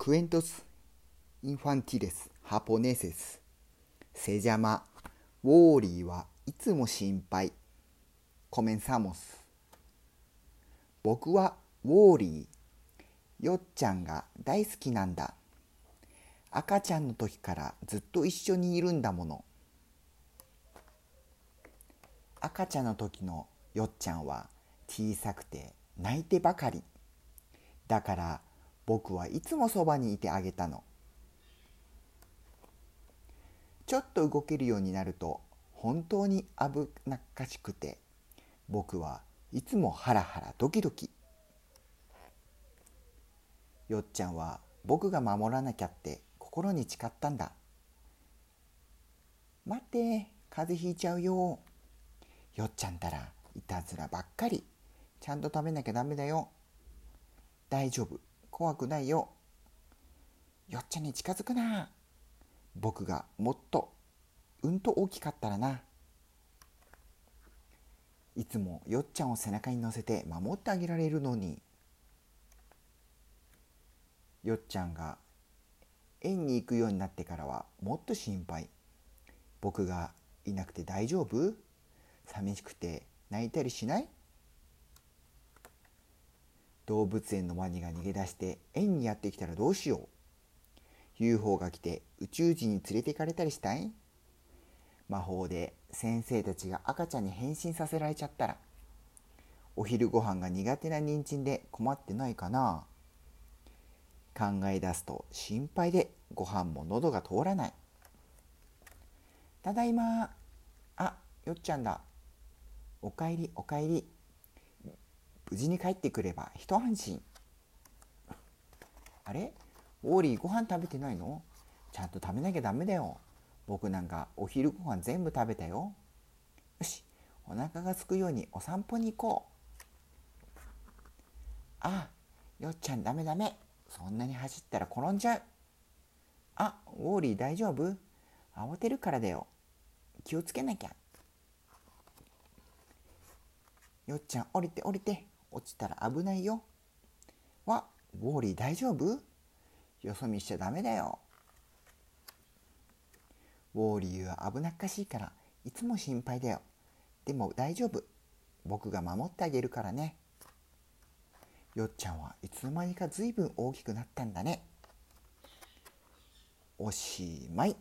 クエントス・インファンティレス・ハポネセスセジャマウォーリーはいつも心配。コメンサモス。僕はウォーリー。よっちゃんが大好きなんだ。赤ちゃんの時からずっと一緒にいるんだもの。赤ちゃんの時のよっちゃんは小さくて泣いてばかり。だから僕はいつもそばにいてあげたの。ちょっと動けるようになると本当に危なっかしくて僕はいつもハラハラドキドキ。よっちゃんは僕が守らなきゃって心に誓ったんだ。待って風邪ひいちゃうよ。よっちゃんたらいたずらばっかり。ちゃんと食べなきゃダメだよ。大丈夫。怖くないよ。よっちゃんに近づくな。僕がもっとうんと大きかったらな。いつもよっちゃんを背中に乗せて守ってあげられるのに。よっちゃんが園に行くようになってからはもっと心配。僕がいなくて大丈夫？寂しくて泣いたりしない？動物園のワニが逃げ出して園にやってきたらどうしよう。UFO が来て宇宙人に連れて行かれたりしたい？魔法で先生たちが赤ちゃんに変身させられちゃったらお昼ご飯が苦手な人参で困ってないかな？考え出すと心配でご飯も喉が通らない。ただいま。あよっちゃんだ。おかえりおかえり。無事に帰ってくれば一安心。あれ？ウォーリーご飯食べてないの？ちゃんと食べなきゃダメだよ。僕なんかお昼ご飯全部食べたよ。よしお腹がすくようにお散歩に行こう。あよっちゃんダメダメ。そんなに走ったら転んじゃう。あウォーリー大丈夫？慌てるからだよ。気をつけなきゃ。よっちゃん降りて降りて。落ちたら危ないよ。わ、ウォーリー大丈夫？よそ見しちゃダメだよ。ウォーリーは危なっかしいからいつも心配だよ。でも大丈夫。僕が守ってあげるからね。よっちゃんはいつの間にかずいぶん大きくなったんだね。おしまい。